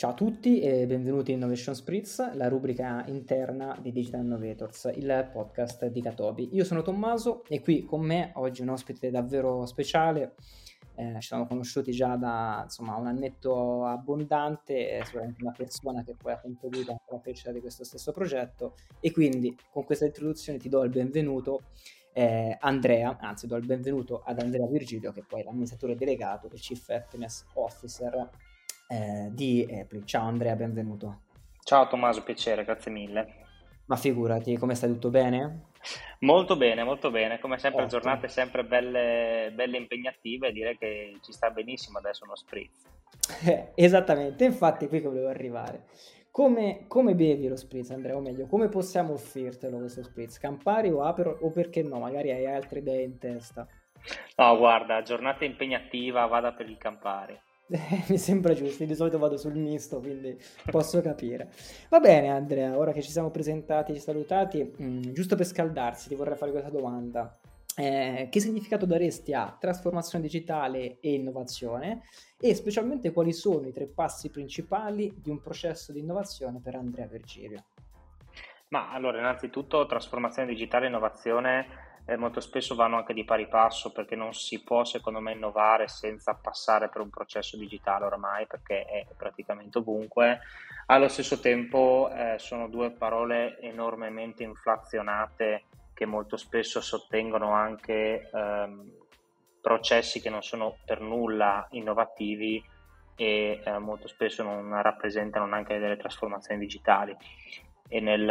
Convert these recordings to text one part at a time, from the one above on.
Ciao a tutti e benvenuti in Innovation Spritz, la rubrica interna di Digital Innovators, il podcast di Catobi. Io sono Tommaso e qui con me oggi un ospite davvero speciale. Eh, ci siamo conosciuti già da insomma, un annetto abbondante, è sicuramente una persona che poi ha contribuito alla crescita di questo stesso progetto e quindi con questa introduzione ti do il benvenuto eh, Andrea, anzi do il benvenuto ad Andrea Virgilio che poi è l'amministratore delegato, il Chief Happiness Officer eh, di Apple. Ciao Andrea, benvenuto. Ciao Tommaso, piacere, grazie mille. Ma figurati, come stai tutto bene? Molto bene, molto bene, come sempre Ottimo. giornate sempre belle, belle impegnative, direi che ci sta benissimo adesso uno spritz. Eh, esattamente, infatti qui volevo arrivare. Come, come, bevi lo spritz, Andrea? O meglio, come possiamo offrirtelo questo spritz? Campari o Aperol? O perché no? Magari hai altre idee in testa. No, guarda, giornata impegnativa, vada per il Campari. Mi sembra giusto, di solito vado sul misto, quindi posso capire. Va bene Andrea, ora che ci siamo presentati e salutati, mh, mm, giusto per scaldarsi ti vorrei fare questa domanda. Eh, che significato daresti a trasformazione digitale e innovazione e specialmente quali sono i tre passi principali di un processo di innovazione per Andrea Virgilio? Ma allora, innanzitutto trasformazione digitale e innovazione eh, molto spesso vanno anche di pari passo perché non si può secondo me innovare senza passare per un processo digitale oramai perché è praticamente ovunque. Allo stesso tempo eh, sono due parole enormemente inflazionate che molto spesso sottengono anche ehm, processi che non sono per nulla innovativi e eh, molto spesso non rappresentano neanche delle trasformazioni digitali e nel,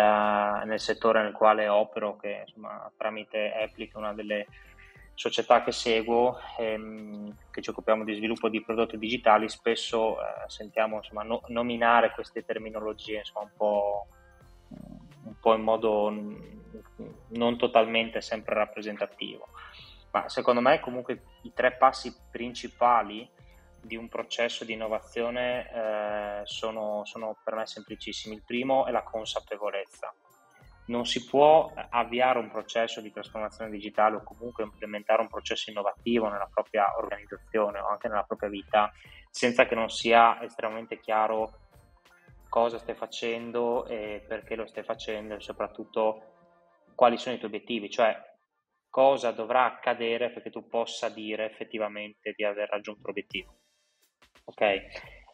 nel, settore nel quale opero, che insomma, tramite Applic, una delle società che seguo, ehm, che ci occupiamo di sviluppo di prodotti digitali, spesso eh, sentiamo insomma, no, nominare queste terminologie insomma, un, po', un po' in modo non totalmente sempre rappresentativo. Ma secondo me comunque i tre passi principali di un processo di innovazione eh, sono, sono per me semplicissimi. Il primo è la consapevolezza. Non si può avviare un processo di trasformazione digitale o comunque implementare un processo innovativo nella propria organizzazione o anche nella propria vita senza che non sia estremamente chiaro cosa stai facendo e perché lo stai facendo e soprattutto quali sono i tuoi obiettivi, cioè cosa dovrà accadere perché tu possa dire effettivamente di aver raggiunto l'obiettivo. Ok,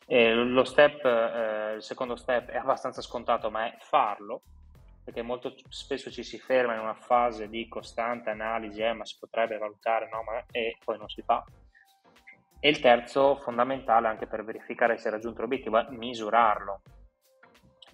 eh, lo step, eh, il secondo step è abbastanza scontato, ma è farlo, perché molto spesso ci si ferma in una fase di costante analisi, eh, ma si potrebbe valutare, no, ma e poi non si fa. E il terzo, fondamentale anche per verificare se raggiunto l'obiettivo, è misurarlo,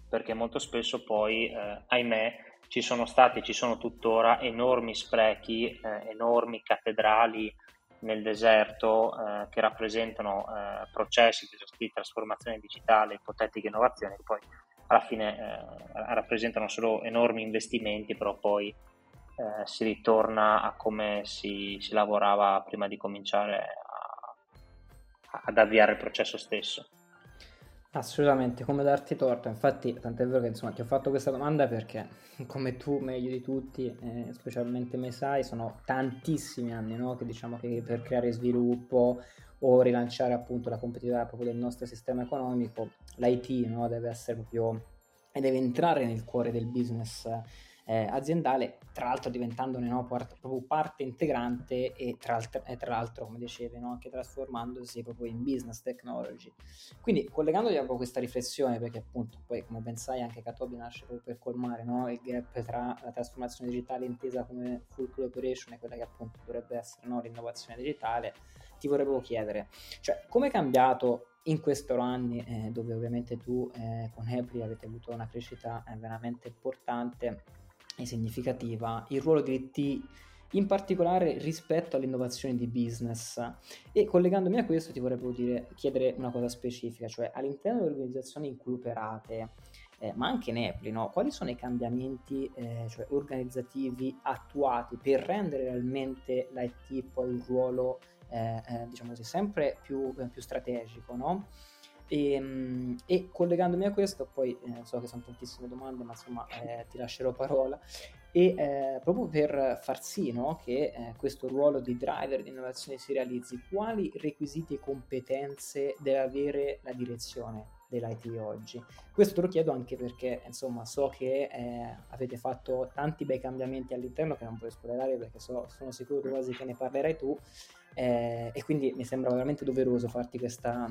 perché molto spesso poi, eh, ahimè, ci sono stati e ci sono tuttora enormi sprechi, eh, enormi cattedrali nel deserto eh, che rappresentano eh, processi di trasformazione digitale, ipotetiche innovazioni che poi alla fine eh, rappresentano solo enormi investimenti, però poi eh, si ritorna a come si, si lavorava prima di cominciare a, ad avviare il processo stesso. Assolutamente, come darti torto, infatti tant'è vero che insomma ti ho fatto questa domanda perché come tu meglio di tutti, eh, specialmente me sai, sono tantissimi anni no? che diciamo che per creare sviluppo o rilanciare appunto la competitività proprio del nostro sistema economico, l'IT no? deve essere proprio e deve entrare nel cuore del business eh, aziendale, tra l'altro diventandone no, part- proprio parte integrante e tra, alt- e tra l'altro, come dicevi, no, anche trasformandosi proprio in business technology. Quindi collegandoti a questa riflessione, perché appunto poi come ben sai anche Katobi nasce proprio per colmare no, il gap tra la trasformazione digitale intesa come full collaboration e quella che appunto dovrebbe essere l'innovazione digitale, ti vorrei chiedere, cioè come è cambiato in questi anni, eh, dove ovviamente tu eh, con Apple avete avuto una crescita eh, veramente importante e significativa, il ruolo di IT in particolare rispetto all'innovazione di business. E collegandomi a questo ti vorrei dire, chiedere una cosa specifica, cioè all'interno delle organizzazioni in cui operate, eh, ma anche in Apple, no? quali sono i cambiamenti eh, cioè organizzativi attuati per rendere realmente l'IT poi un ruolo eh, eh, diciamo così, sempre più, eh, più strategico, no? E, ehm, e, collegandomi a questo, poi eh, so che sono tantissime domande, ma insomma eh, ti lascerò parola. E eh, proprio per far sì no, che eh, questo ruolo di driver di innovazione si realizzi, quali requisiti e competenze deve avere la direzione dell'IT oggi? Questo te lo chiedo anche perché insomma so che eh, avete fatto tanti bei cambiamenti all'interno che non puoi spoilerare perché so, sono sicuro quasi che ne parlerai tu eh, e quindi mi sembra veramente doveroso farti questa,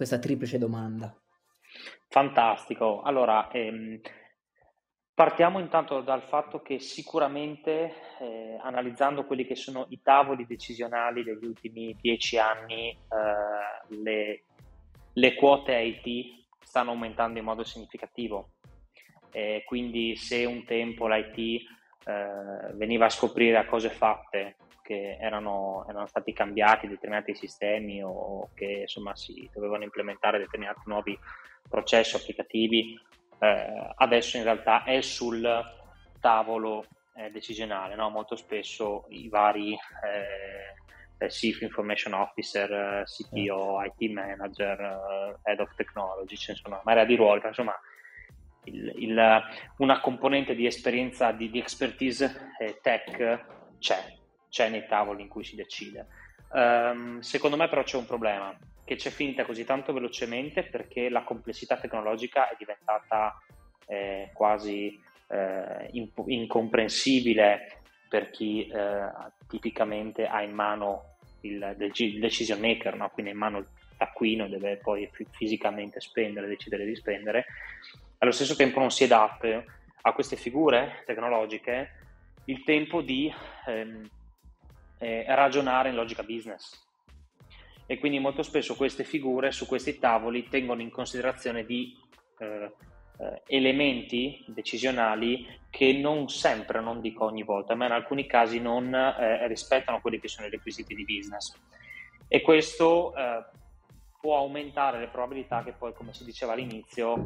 questa triplice domanda. Fantastico. Allora, ehm, partiamo intanto dal fatto che sicuramente eh, analizzando quelli che sono i tavoli decisionali degli ultimi dieci anni, eh, le, le, quote IT stanno aumentando in modo significativo. Eh, quindi se un tempo l'IT eh, veniva a scoprire a cose fatte che erano, erano, stati cambiati determinati sistemi o che insomma si dovevano implementare determinati nuovi processi applicativi, eh, adesso in realtà è sul tavolo eh, decisionale, no? molto spesso i vari eh, Chief Information Officer, CTO, IT Manager, Head of Technology, ne sono una marea di ruoli, insomma il, il, una componente di esperienza, di, di expertise eh, tech c'è, c'è nei tavoli in cui si decide. Um, secondo me però c'è un problema, che c'è finita così tanto velocemente perché la complessità tecnologica è diventata eh, quasi eh, imp- incomprensibile per chi eh, tipicamente ha in mano il, il decision maker, no? quindi in mano il taccuino deve poi fisicamente spendere, decidere di spendere. Allo stesso tempo non si è dato a queste figure tecnologiche il tempo di ehm, eh, ragionare in logica business. E quindi molto spesso queste figure su questi tavoli tengono in considerazione di eh, eh, elementi decisionali che non sempre, non dico ogni volta, ma in alcuni casi non eh, rispettano quelli che sono i requisiti di business. E questo eh, può aumentare le probabilità che poi, come si diceva all'inizio,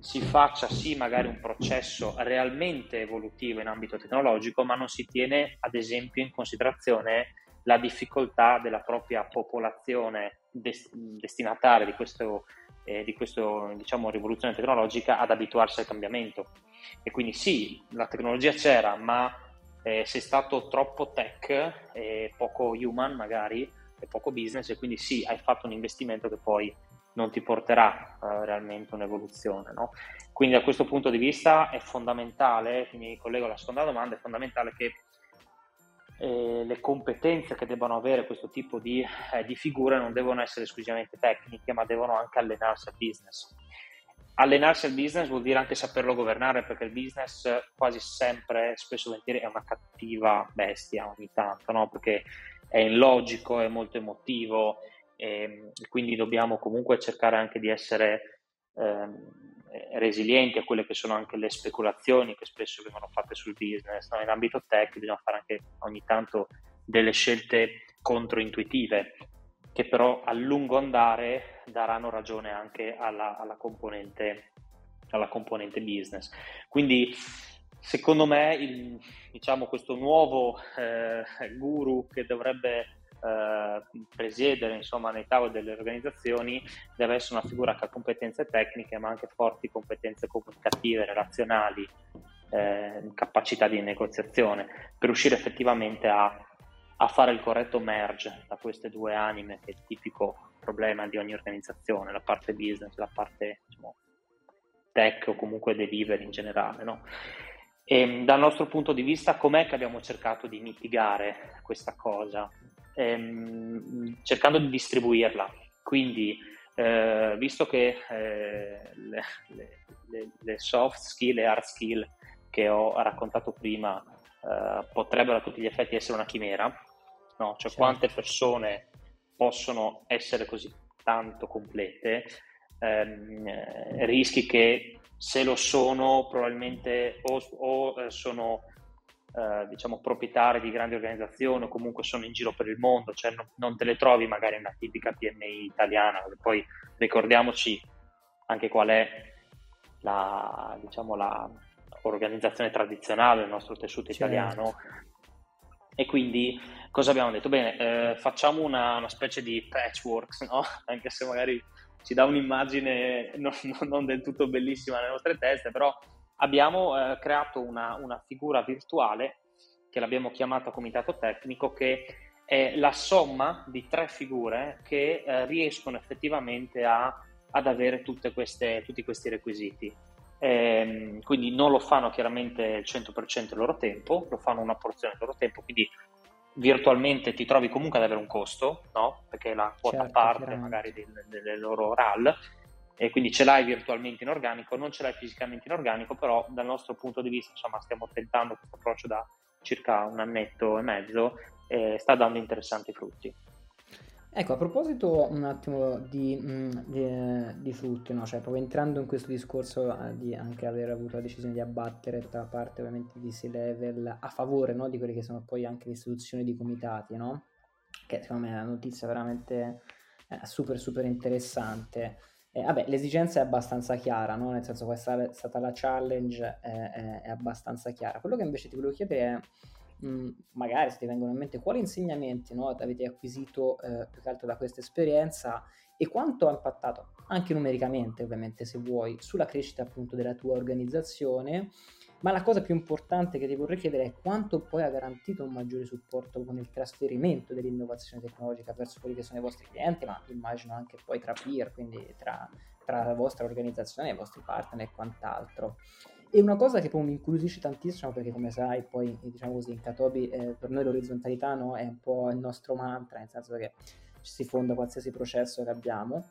si faccia sì magari un processo realmente evolutivo in ambito tecnologico, ma non si tiene ad esempio in considerazione la difficoltà della propria popolazione des- destinataria di questo, eh, di questo diciamo, rivoluzione tecnologica ad abituarsi al cambiamento. E quindi sì, la tecnologia c'era, ma eh, sei stato troppo tech e poco human magari, e poco business, e quindi sì, hai fatto un investimento che poi non ti porterà uh, realmente un'evoluzione. No? Quindi da questo punto di vista è fondamentale, quindi collego alla seconda domanda, è fondamentale che eh, le competenze che debbano avere questo tipo di, eh, di, figure non devono essere esclusivamente tecniche, ma devono anche allenarsi al business. Allenarsi al business vuol dire anche saperlo governare, perché il business quasi sempre, spesso volentieri, è una cattiva bestia ogni tanto, no? perché è illogico, è molto emotivo, e, ehm, quindi dobbiamo comunque cercare anche di essere eh, resilienti a quelle che sono anche le speculazioni che spesso vengono fatte sul business. No? In ambito tech bisogna fare anche ogni tanto delle scelte controintuitive che però a lungo andare daranno ragione anche alla, alla, componente, alla componente business. Quindi secondo me il, diciamo, questo nuovo eh, guru che dovrebbe eh, presiedere insomma, nei tavoli delle organizzazioni deve essere una figura che ha competenze tecniche ma anche forti competenze comunicative, relazionali, eh, capacità di negoziazione per riuscire effettivamente a, a, fare il corretto merge da queste due anime che è il tipico problema di ogni organizzazione, la parte business, la parte diciamo, tech o comunque delivery in generale. No? E, dal nostro punto di vista, com'è che abbiamo cercato di mitigare questa cosa? Ehm, cercando di distribuirla. Quindi, eh, visto che eh, le, le, le, soft skill e hard skill che ho raccontato prima eh, potrebbero a tutti gli effetti essere una chimera, no? cioè certo. quante persone possono essere così tanto complete, ehm, rischi che se lo sono probabilmente o, o eh, sono eh, diciamo proprietari di grandi organizzazioni o comunque sono in giro per il mondo, cioè non, non te le trovi magari in una tipica PMI italiana, poi ricordiamoci anche qual è la, diciamo, la organizzazione tradizionale del nostro tessuto certo. italiano e quindi cosa abbiamo detto? Bene, eh, facciamo una, una, specie di patchwork, no? anche se magari ci dà un'immagine non, non, del tutto bellissima nelle nostre teste, però abbiamo eh, creato una, una, figura virtuale che l'abbiamo chiamata comitato tecnico che è la somma di tre figure che eh, riescono effettivamente a, ad avere queste, tutti questi requisiti. Eh, quindi non lo fanno chiaramente il 100% del loro tempo, lo fanno una porzione del loro tempo, quindi virtualmente ti trovi comunque ad avere un costo, no? perché la quota certo, parte magari delle, delle loro RAL, e quindi ce l'hai virtualmente in organico, non ce l'hai fisicamente in organico, però dal nostro punto di vista insomma, stiamo tentando questo approccio da circa un annetto e mezzo e sta dando interessanti frutti. Ecco, a proposito un attimo di, mm, di, di frutti, no? cioè proprio entrando in questo discorso eh, di anche aver avuto la decisione di abbattere da parte ovviamente di C-Level a favore no? di quelle che sono poi anche le istituzioni di comitati, no? che secondo me è una notizia veramente eh, super super interessante. Eh, vabbè, l'esigenza è abbastanza chiara, no? nel senso questa è stata la challenge, eh, è, è, abbastanza chiara. Quello che invece ti volevo chiedere è, mh, magari se ti vengono in mente, quali insegnamenti no, avete acquisito eh, più che altro da questa esperienza e quanto ha impattato, anche numericamente ovviamente se vuoi, sulla crescita appunto della tua organizzazione ma la cosa più importante che ti vorrei chiedere è quanto poi ha garantito un maggiore supporto con il trasferimento dell'innovazione tecnologica verso quelli che sono i vostri clienti, ma immagino anche poi tra peer, quindi tra, tra la vostra organizzazione, i vostri partner e quant'altro. E una cosa che poi mi incuriosisce tantissimo, perché come sai, poi diciamo così, in Katobi eh, per noi l'orizzontalità no, è un po' il nostro mantra, nel senso che si fonda qualsiasi processo che abbiamo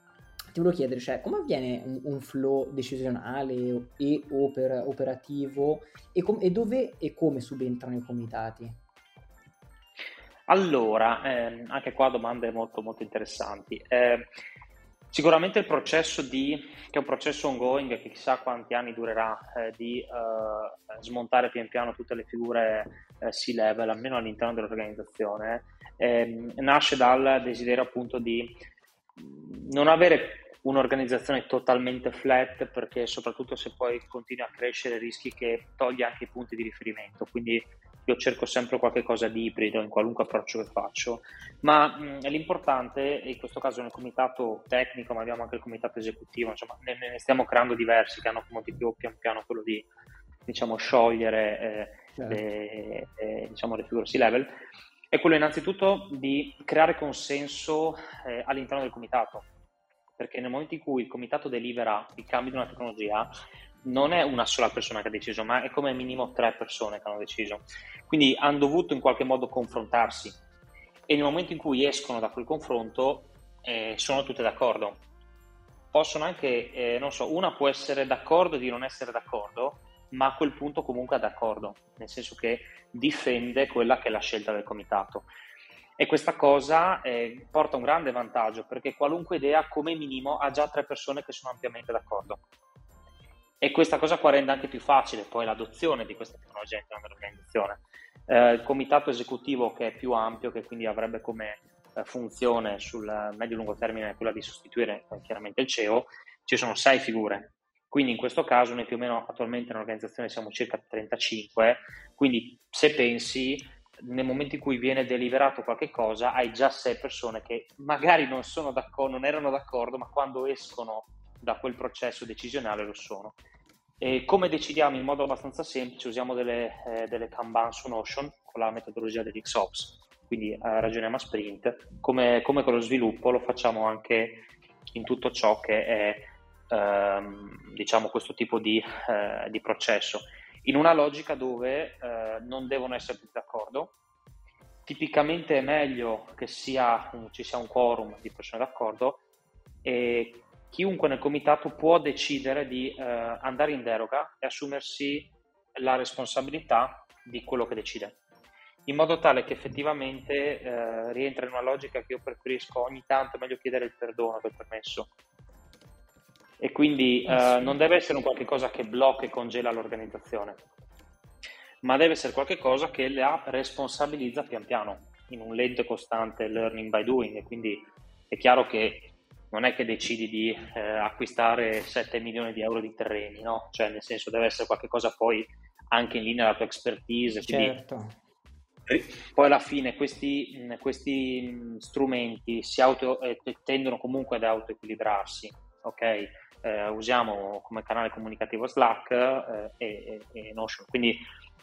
ti volevo chiedere, cioè, come avviene un, un flow decisionale e oper, operativo e, com- e, dove e come subentrano i comitati? Allora, eh, anche qua domande molto, molto interessanti. Eh, sicuramente il processo di, che è un processo ongoing, che chissà quanti anni durerà, eh, di eh, smontare pian piano tutte le figure eh, C-level, almeno all'interno dell'organizzazione, ehm, nasce dal desiderio appunto di non avere un'organizzazione totalmente flat perché soprattutto se poi continui a crescere rischi che toglia anche i punti di riferimento. Quindi io cerco sempre qualche cosa di ibrido in qualunque approccio che faccio ma mh, l'importante in questo caso nel comitato tecnico ma abbiamo anche il comitato esecutivo insomma ne, ne stiamo creando diversi che hanno come obiettivo pian piano quello di diciamo sciogliere eh, certo. le, eh, diciamo, le figure C-level è quello innanzitutto di creare consenso eh, all'interno del comitato perché nel momento in cui il comitato delibera il cambio di una tecnologia, non è una sola persona che ha deciso, ma è come minimo tre persone che hanno deciso. Quindi hanno dovuto in qualche modo confrontarsi e nel momento in cui escono da quel confronto eh, sono tutte d'accordo. Possono anche, eh, non so, una può essere d'accordo di non essere d'accordo, ma a quel punto comunque è d'accordo, nel senso che difende quella che è la scelta del comitato. E questa cosa eh, porta un grande vantaggio perché qualunque idea, come minimo, ha già tre persone che sono ampiamente d'accordo. E questa cosa qua rende anche più facile poi l'adozione di questa tecnologia all'interno dell'organizzazione. Eh, il comitato esecutivo che è più ampio, che quindi avrebbe come eh, funzione sul medio-lungo termine quella di sostituire eh, chiaramente il CEO, ci sono sei figure. Quindi in questo caso noi più o meno attualmente in organizzazione siamo circa 35, quindi se pensi nel momento in cui viene deliberato qualche cosa, hai già sei persone che magari non, sono non erano d'accordo, ma quando escono da quel processo decisionale lo sono. E come decidiamo in modo abbastanza semplice, usiamo delle, eh, delle Kanban su Notion con la metodologia degli XOPS, quindi eh, ragioniamo a sprint. Come, come, con lo sviluppo lo facciamo anche in tutto ciò che è ehm, diciamo questo tipo di, eh, di processo in una logica dove eh, non devono essere tutti d'accordo. Tipicamente è meglio che sia, ci sia un quorum di persone d'accordo e chiunque nel comitato può decidere di eh, andare in deroga e assumersi la responsabilità di quello che decide, in modo tale che effettivamente eh, rientra in una logica che io preferisco ogni tanto è meglio chiedere il perdono che il permesso. E quindi eh, non deve essere un qualche cosa che blocca e congela l'organizzazione, ma deve essere qualcosa che la responsabilizza pian piano, in un lento e costante learning by doing. E quindi è chiaro che non è che decidi di eh, acquistare 7 milioni di euro di terreni, no? Cioè, nel senso, deve essere qualcosa poi anche in linea con la tua expertise. Certo. Poi alla fine questi, questi strumenti si auto, eh, tendono comunque ad autoequilibrarsi, ok? Eh, usiamo come canale comunicativo Slack eh, e, e, Notion, quindi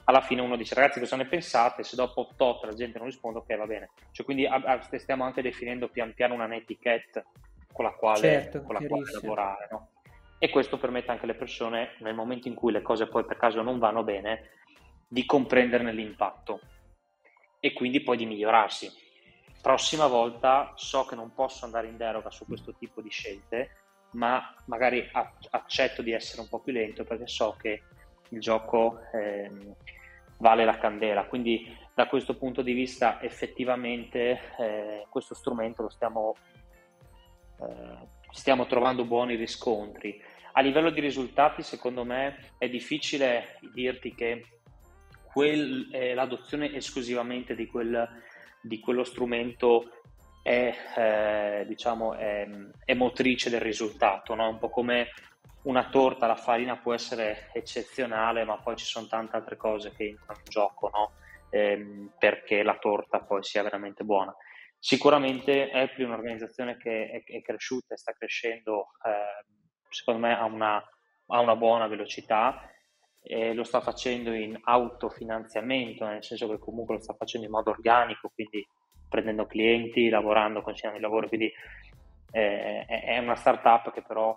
alla fine uno dice ragazzi cosa ne pensate? Se dopo tot la gente non risponde, ok va bene. Cioè, quindi a, a, stiamo anche definendo pian piano una netiquette con la quale, certo, con la quale lavorare. No? E questo permette anche alle persone, nel momento in cui le cose poi per caso non vanno bene, di comprenderne l'impatto e quindi poi di migliorarsi. Prossima volta so che non posso andare in deroga su questo tipo di scelte, ma magari accetto di essere un po' più lento perché so che il gioco eh, vale la candela. Quindi da questo punto di vista effettivamente eh, questo strumento lo stiamo stiamo trovando buoni riscontri. A livello di risultati, secondo me, è difficile dirti che quel, eh, l'adozione esclusivamente di, quel, di quello strumento è, eh, diciamo, è, è, motrice del risultato, no? un po' come una torta, la farina può essere eccezionale, ma poi ci sono tante altre cose che entrano in gioco no? eh, perché la torta poi sia veramente buona. Sicuramente Apple è un'organizzazione che è, cresciuta e sta crescendo, eh, secondo me, a una, a una, buona velocità e lo sta facendo in autofinanziamento, nel senso che comunque lo sta facendo in modo organico, quindi prendendo clienti, lavorando, continuando il lavoro, quindi eh, è una startup che però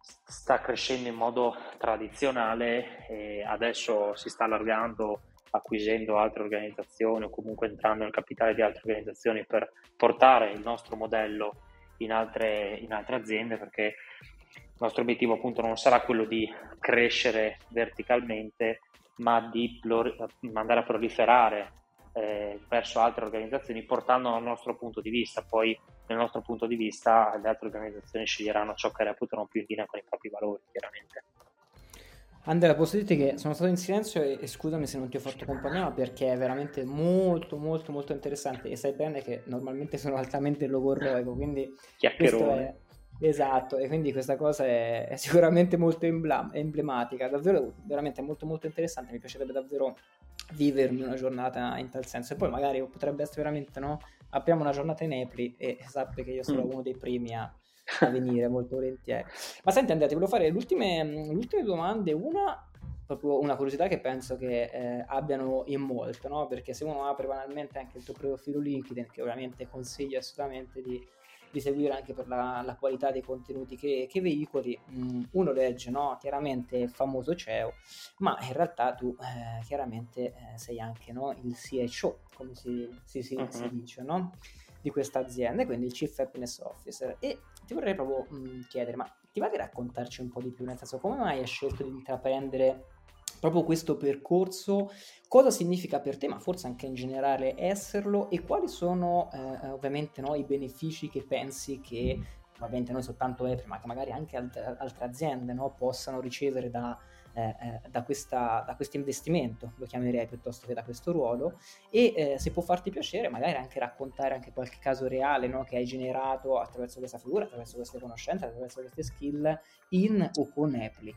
sta crescendo in modo tradizionale e adesso si sta allargando acquisendo altre organizzazioni o comunque entrando nel capitale di altre organizzazioni per portare il nostro modello in altre, in altre aziende perché il nostro obiettivo appunto non sarà quello di crescere verticalmente ma di andare a proliferare eh, verso altre organizzazioni portando il nostro punto di vista. Poi nel nostro punto di vista le altre organizzazioni sceglieranno ciò che reputano più in linea con i propri valori chiaramente Andrea, posso dirti che sono stato in silenzio e, e, scusami se non ti ho fatto compagnia perché è veramente molto molto molto interessante. E sai bene che normalmente sono altamente logorroico, quindi questo è esatto e quindi questa cosa è, è sicuramente molto emblam- emblematica, davvero veramente molto molto interessante, mi piacerebbe davvero vivermi una giornata in tal senso. E poi magari potrebbe essere veramente no, apriamo una giornata in April e sappi che io sono mm. uno dei primi a a venire molto volentieri. Ma senti Andrea, ti volevo fare le ultime, le ultime domande. Una, proprio una curiosità che penso che eh, abbiano in molto, no? Perché se uno apre banalmente anche il tuo profilo LinkedIn, che ovviamente consiglio assolutamente di, di seguire anche per la, la, qualità dei contenuti che, che veicoli, mh, mm, uno legge no? chiaramente il famoso CEO, ma in realtà tu eh, chiaramente eh, sei anche no? il CHO, come si, si, si, uh-huh. si dice, no? di questa azienda, quindi il Chief Happiness Officer. E ti vorrei proprio mh, mm, chiedere, ma ti va di raccontarci un po' di più, nel senso come mai hai scelto di intraprendere proprio questo percorso, cosa significa per te, ma forse anche in generale esserlo? E quali sono eh, ovviamente no, i benefici che pensi che ovviamente non soltanto Apple, ma che magari anche alt- altre aziende no, possano ricevere da, eh, eh, da, questa, da questo investimento, lo chiamerei piuttosto che da questo ruolo, e eh, se può farti piacere magari anche raccontare anche qualche caso reale no, che hai generato attraverso questa figura, attraverso queste conoscenze, attraverso queste skill in o con Apple.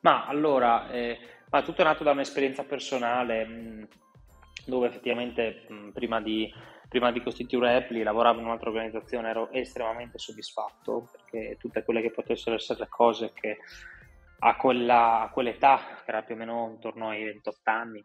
Ma allora, eh, ma tutto è nato da un'esperienza personale mh, dove effettivamente mh, prima, di, prima di costituire Apple lavoravo in un'altra organizzazione, ero estremamente soddisfatto perché tutte quelle che potessero essere le cose che a, quella, a quell'età, che era più o meno intorno ai 28 anni,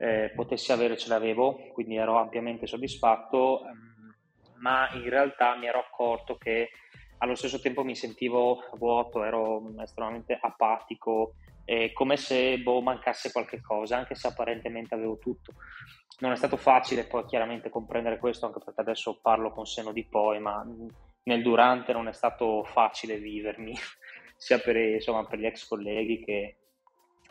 Eh, potessi avere ce l'avevo, quindi ero ampiamente soddisfatto, ehm, ma in realtà mi ero accorto che allo stesso tempo mi sentivo vuoto, ero estremamente apatico, eh, come se boh, mancasse qualche cosa, anche se apparentemente avevo tutto. Non è stato facile poi chiaramente comprendere questo, anche perché adesso parlo con seno di poi, ma nel durante non è stato facile vivermi, sia per, insomma, per gli ex colleghi che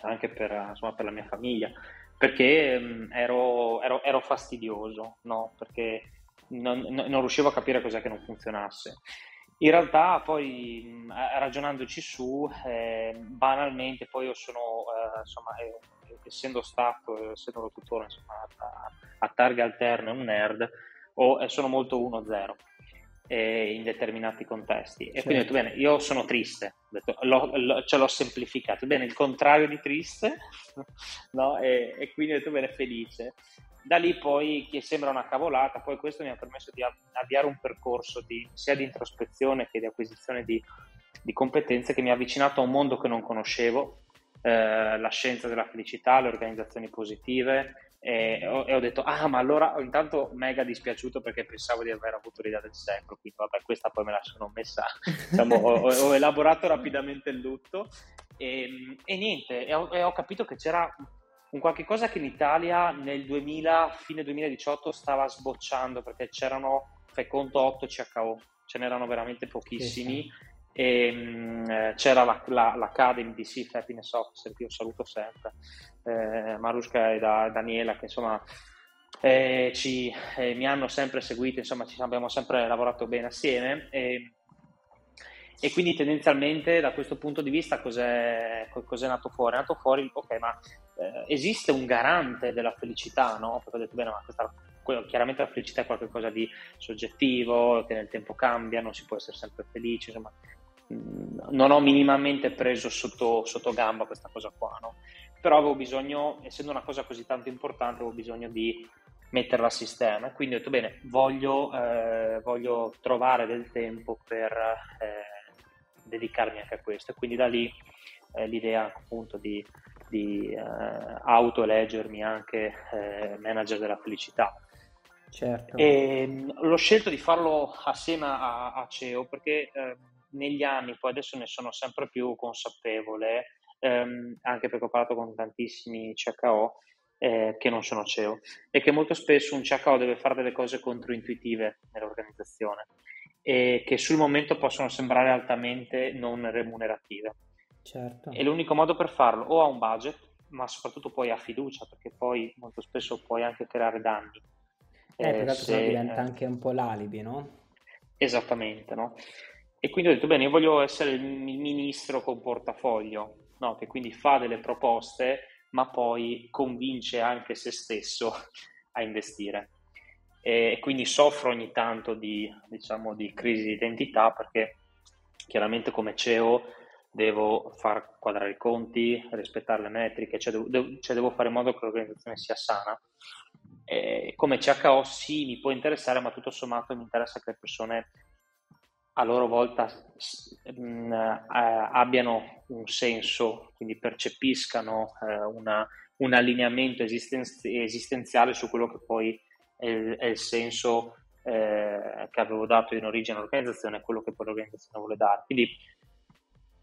anche per, insomma, per la mia famiglia perché mh, ero, ero, ero, fastidioso, no? perché non, non, riuscivo a capire cos'è che non funzionasse. In realtà poi mh, ragionandoci su, eh, banalmente poi io sono, eh, insomma, eh, essendo stato, essendo tuttora insomma, a, a targhe alterne un nerd, o, sono molto 1-0 eh, in determinati contesti. E certo. quindi ho detto, bene, io sono triste, detto, l'ho, l'ho, ce l'ho semplificato, bene, il contrario di triste, no? e, e, quindi ho detto, bene, felice. Da lì poi, che sembra una cavolata, poi questo mi ha permesso di avviare un percorso di, sia di introspezione che di acquisizione di, di competenze che mi ha avvicinato a un mondo che non conoscevo, eh, la scienza della felicità, le organizzazioni positive, e ho, e ho, detto, ah, ma allora intanto mega dispiaciuto perché pensavo di aver avuto l'idea del secolo, quindi vabbè, questa poi me la sono messa, diciamo, ho, ho, elaborato rapidamente il lutto e, e niente, e ho, e ho, capito che c'era un qualche cosa che in Italia nel 2000, fine 2018 stava sbocciando perché c'erano, fai conto, 8 CHO, ce n'erano veramente pochissimi. Sì, sì e mm, c'era la, la, l'Academy di SIF Happiness Officer che io saluto sempre eh, Maruska e da, Daniela che insomma eh, ci, eh, mi hanno sempre seguito insomma ci abbiamo sempre lavorato bene assieme e, e quindi tendenzialmente da questo punto di vista cos'è, cos'è nato fuori? È nato fuori, ok, ma eh, esiste un garante della felicità, no? Perché ho detto, bene, ma questa, chiaramente la felicità è qualcosa di soggettivo, che nel tempo cambia, non si può essere sempre felici, insomma, non ho minimamente preso sotto, sotto gamba questa cosa qua, no? però avevo bisogno, essendo una cosa così tanto importante, avevo bisogno di metterla a sistema. Quindi ho detto, bene, voglio, eh, voglio trovare del tempo per eh, dedicarmi anche a questo. E quindi da lì eh, l'idea appunto di, di eh, autoeleggermi anche eh, manager della felicità. Certo. E, mm, l'ho scelto di farlo assieme a, a CEO perché ehm, negli anni, poi adesso ne sono sempre più consapevole, ehm, anche perché ho parlato con tantissimi CHO eh, che non sono CEO, e che molto spesso un CHO deve fare delle cose controintuitive nell'organizzazione e che sul momento possono sembrare altamente non remunerative. Certo. E l'unico modo per farlo o ha un budget, ma soprattutto poi ha fiducia, perché poi molto spesso puoi anche creare danni. Eh, eh se diventa eh, anche un po' l'alibi, no? Esattamente, no? E quindi ho detto, bene, io voglio essere il ministro con portafoglio, no? che quindi fa delle proposte, ma poi convince anche se stesso a investire. E quindi soffro ogni tanto di, diciamo, di crisi di identità perché chiaramente come CEO devo far quadrare i conti, rispettare le metriche, cioè devo, cioè devo fare in modo che l'organizzazione sia sana. E come CHO sì, mi può interessare, ma tutto sommato mi interessa che le persone a loro volta mh, mm, eh, abbiano un senso, quindi percepiscano eh, una, un allineamento esisten- esistenziale su quello che poi è il, è il senso eh, che avevo dato in origine all'organizzazione e quello che poi l'organizzazione vuole dare. Quindi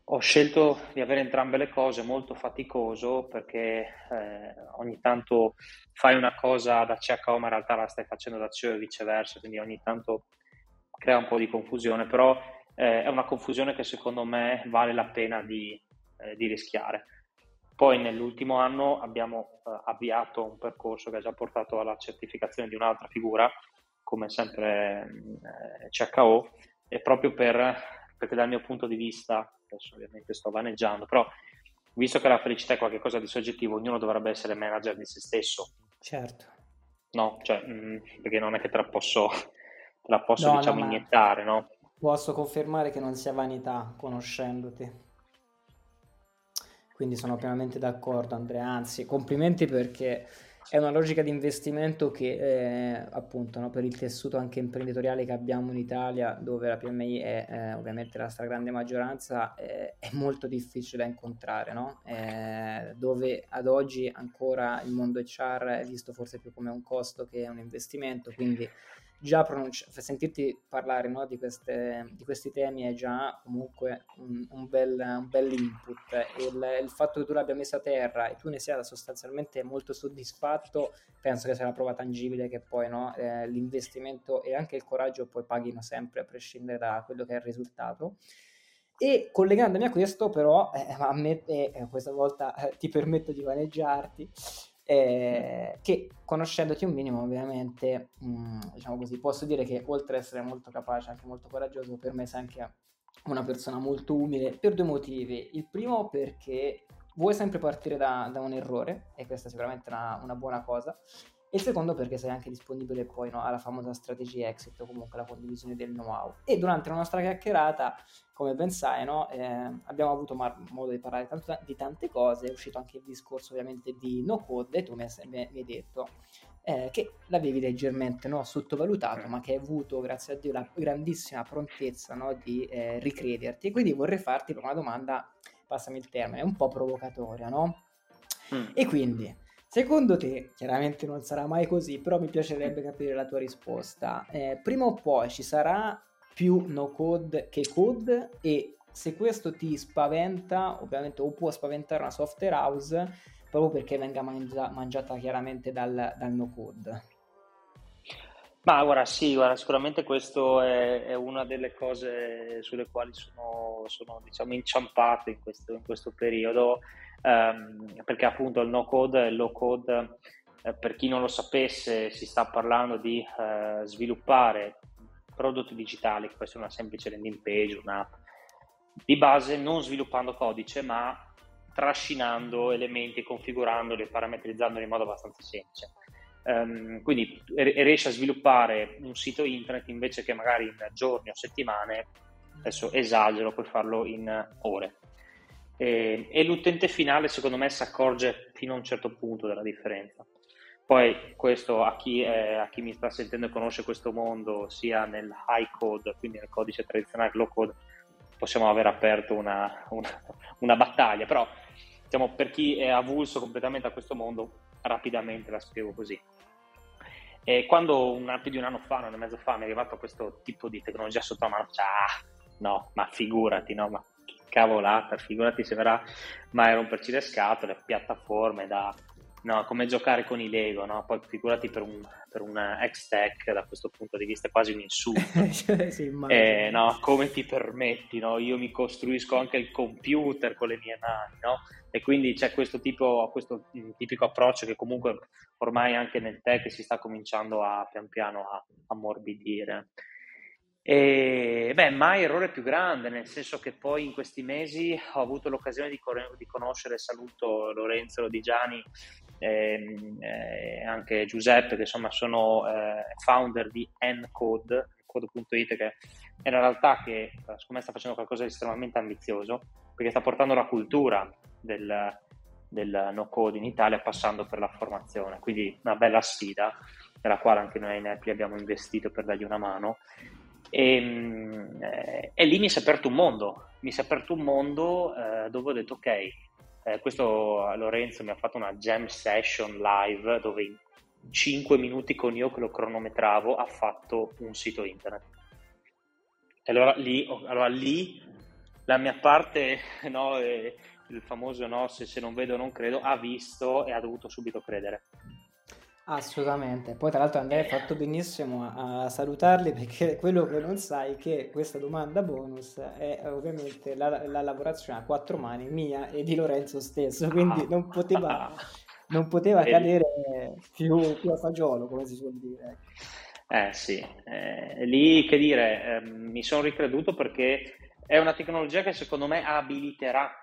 Ho scelto di avere entrambe le cose, molto faticoso perché eh, ogni tanto fai una cosa da CHO ma in realtà la stai facendo da CEO e viceversa, quindi ogni tanto crea un po' di confusione, però eh, è una confusione che secondo me vale la pena di, eh, di rischiare. Poi nell'ultimo anno abbiamo eh, avviato un percorso che ha già portato alla certificazione di un'altra figura, come sempre eh, CHO, e proprio per, perché dal mio punto di vista adesso ovviamente sto vaneggiando, però visto che la felicità è qualcosa di soggettivo, ognuno dovrebbe essere manager di se stesso. Certo. No, cioè, mh, mm, perché non è che te la posso, te la posso no, diciamo, no, iniettare, no? Posso confermare che non sia vanità conoscendoti. Quindi sono pienamente d'accordo, Andrea. Anzi, complimenti perché è una logica di investimento che eh, appunto no, per il tessuto anche imprenditoriale che abbiamo in Italia, dove la PMI è eh, ovviamente la stragrande maggioranza, eh, è molto difficile da incontrare, no? Eh, dove ad oggi ancora il mondo HR è visto forse più come un costo che un investimento, quindi già pronunci- sentirti parlare no, di, queste, di, questi temi è già comunque un, un, bel, un bel, input. Il, il, fatto che tu l'abbia messa a terra e tu ne sia sostanzialmente molto soddisfatto, penso che sia la prova tangibile che poi no, eh, l'investimento e anche il coraggio poi paghino sempre a prescindere da quello che è il risultato. E collegandomi a questo, però, eh, a me, eh, questa volta eh, ti permetto di vaneggiarti, eh, che conoscendoti un minimo ovviamente, mh, mm, diciamo così, posso dire che oltre ad essere molto capace, anche molto coraggioso, per me sei anche una persona molto umile per due motivi. Il primo perché vuoi sempre partire da, da un errore e questa è sicuramente una, una buona cosa e il secondo perché sei anche disponibile poi no, alla famosa strategia exit o comunque alla condivisione del know-how. E durante la nostra chiacchierata, come ben sai, no, eh, abbiamo avuto mar- modo di parlare tanto, di tante cose, è uscito anche il discorso ovviamente di no code e tu mi, hai, mi hai detto eh, che l'avevi leggermente no, sottovalutato, ma che hai avuto, grazie a Dio, la grandissima prontezza no, di eh, ricrederti. E quindi vorrei farti una domanda, passami il termine, un po' provocatoria, no? Mm. E quindi Secondo te, chiaramente non sarà mai così, però mi piacerebbe capire la tua risposta. Eh, prima o poi ci sarà più no code che code e se questo ti spaventa, ovviamente o può spaventare una software house proprio perché venga mangia- mangiata chiaramente dal, dal no code. Ma guarda, sì, guarda, sicuramente questo è, è, una delle cose sulle quali sono, sono diciamo, inciampato in questo, in questo periodo ehm, perché appunto il no code e il low code, eh, per chi non lo sapesse, si sta parlando di eh, sviluppare prodotti digitali, che può essere una semplice landing page, un'app, di base non sviluppando codice, ma trascinando elementi, configurandoli e parametrizzandoli in modo abbastanza semplice. Um, quindi riesci a sviluppare un sito internet invece che magari in giorni o settimane, adesso esagero, puoi farlo in ore. E, e l'utente finale secondo me si accorge fino a un certo punto della differenza. Poi questo a chi, è, a chi, mi sta sentendo e conosce questo mondo, sia nel high code, quindi nel codice tradizionale, low code, possiamo aver aperto una, una, una battaglia, però diciamo, per chi è avulso completamente a questo mondo, rapidamente la spiego così. E quando un, più di un anno fa, un anno e mezzo fa, mi è arrivato questo tipo di tecnologia sotto la mano, cioè, ah, no, ma figurati, no, ma cavolata, figurati se verrà mai a romperci le scatole, piattaforme da, no, come giocare con i Lego, no? Poi figurati per un, per un ex-tech da questo punto di vista è quasi un insulto. sì, eh, no? Come ti permetti, no? Io mi costruisco anche il computer con le mie mani, no? E quindi c'è questo, tipo, questo tipico approccio che comunque ormai anche nel tech si sta cominciando a pian piano a ammorbidire. E beh, mai errore più grande, nel senso che poi in questi mesi ho avuto l'occasione di, cor- di conoscere, saluto Lorenzo Lodigiani e ehm, eh, anche Giuseppe, che insomma sono eh, founder di Encode, code.it, che è una realtà che secondo me sta facendo qualcosa di estremamente ambizioso, perché sta portando la cultura del, del no code in Italia passando per la formazione, quindi una bella sfida nella quale anche noi in Apple abbiamo investito per dargli una mano e, ehm, eh, e, lì mi si è aperto un mondo, mi si è aperto un mondo eh, dove ho detto ok, eh, questo Lorenzo mi ha fatto una jam session live dove in 5 minuti con io che lo cronometravo ha fatto un sito internet. E allora lì, allora lì la mia parte, no, il famoso no, se, se non vedo non credo, ha visto e ha dovuto subito credere. Assolutamente. Poi tra l'altro Andrea hai fatto benissimo a, salutarli perché quello che non sai è che questa domanda bonus è ovviamente la, la lavorazione a quattro mani mia e di Lorenzo stesso, quindi non poteva, non poteva cadere più, più, a fagiolo, come si suol dire. Eh sì, eh, lì che dire, eh, mi sono ricreduto perché è una tecnologia che secondo me abiliterà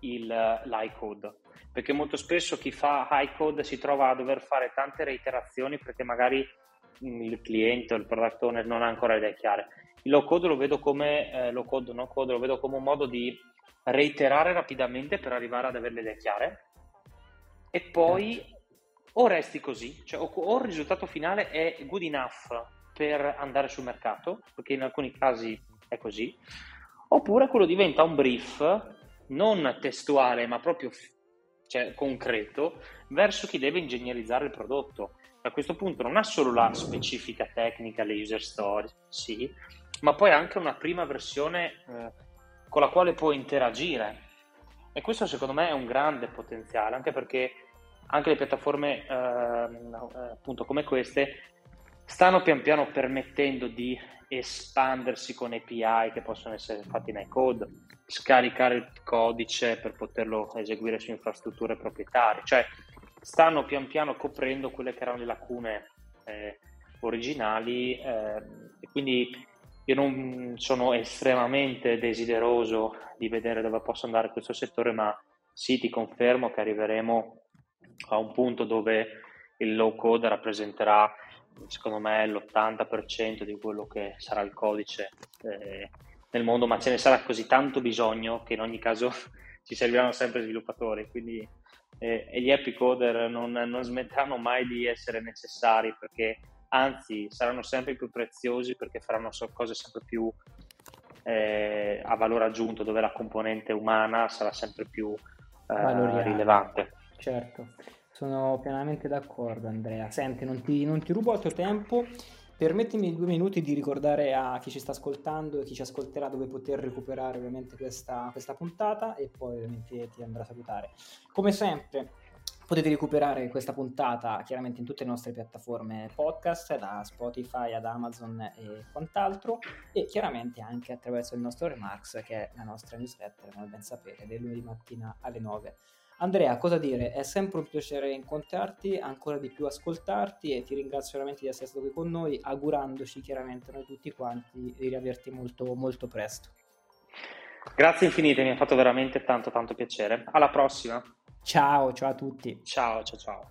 il, l'iCode perché molto spesso chi fa high code si trova a dover fare tante reiterazioni perché magari il cliente o il product owner non ha ancora idee chiare. Il low code lo vedo come eh, low code, no code, lo vedo come un modo di reiterare rapidamente per arrivare ad avere le idee chiare e poi o resti così, cioè o, o il risultato finale è good enough per andare sul mercato, perché in alcuni casi è così, oppure quello diventa un brief non testuale ma proprio cioè concreto, verso chi deve ingegnerizzare il prodotto. A questo punto non ha solo la specifica tecnica, le user stories, sì, ma poi anche una prima versione eh, con la quale può interagire. E questo secondo me è un grande potenziale, anche perché anche le piattaforme eh, appunto come queste stanno pian piano permettendo di espandersi con API che possono essere fatti nei code, scaricare il codice per poterlo eseguire su infrastrutture proprietarie, cioè stanno pian piano coprendo quelle che erano le lacune eh, originali eh, e quindi io non sono estremamente desideroso di vedere dove possa andare questo settore, ma sì, ti confermo che arriveremo a un punto dove il low code rappresenterà secondo me l'80% di quello che sarà il codice eh, nel mondo, ma ce ne sarà così tanto bisogno che in ogni caso ci serviranno sempre sviluppatori, quindi eh, e gli happy coder non, non, smetteranno mai di essere necessari perché anzi saranno sempre più preziosi perché faranno cose sempre più eh, a valore aggiunto dove la componente umana sarà sempre più eh, rilevante. Certo. Sono pienamente d'accordo Andrea. Senti, non ti, non ti rubo altro tempo. Permettimi due minuti di ricordare a chi ci sta ascoltando e chi ci ascolterà dove poter recuperare ovviamente questa, questa puntata e poi ovviamente ti andrò a salutare. Come sempre potete recuperare questa puntata chiaramente in tutte le nostre piattaforme podcast, da Spotify ad Amazon e quant'altro e chiaramente anche attraverso il nostro Remarks che è la nostra newsletter, come ben sapete, del lunedì mattina alle 9. Andrea, cosa dire? È sempre un piacere incontrarti, ancora di più ascoltarti e ti ringrazio veramente di essere stato qui con noi, augurandoci chiaramente noi tutti quanti di riaverti molto, molto presto. Grazie infinite, mi ha fatto veramente tanto tanto piacere. Alla prossima. Ciao, ciao a tutti. Ciao, ciao, ciao.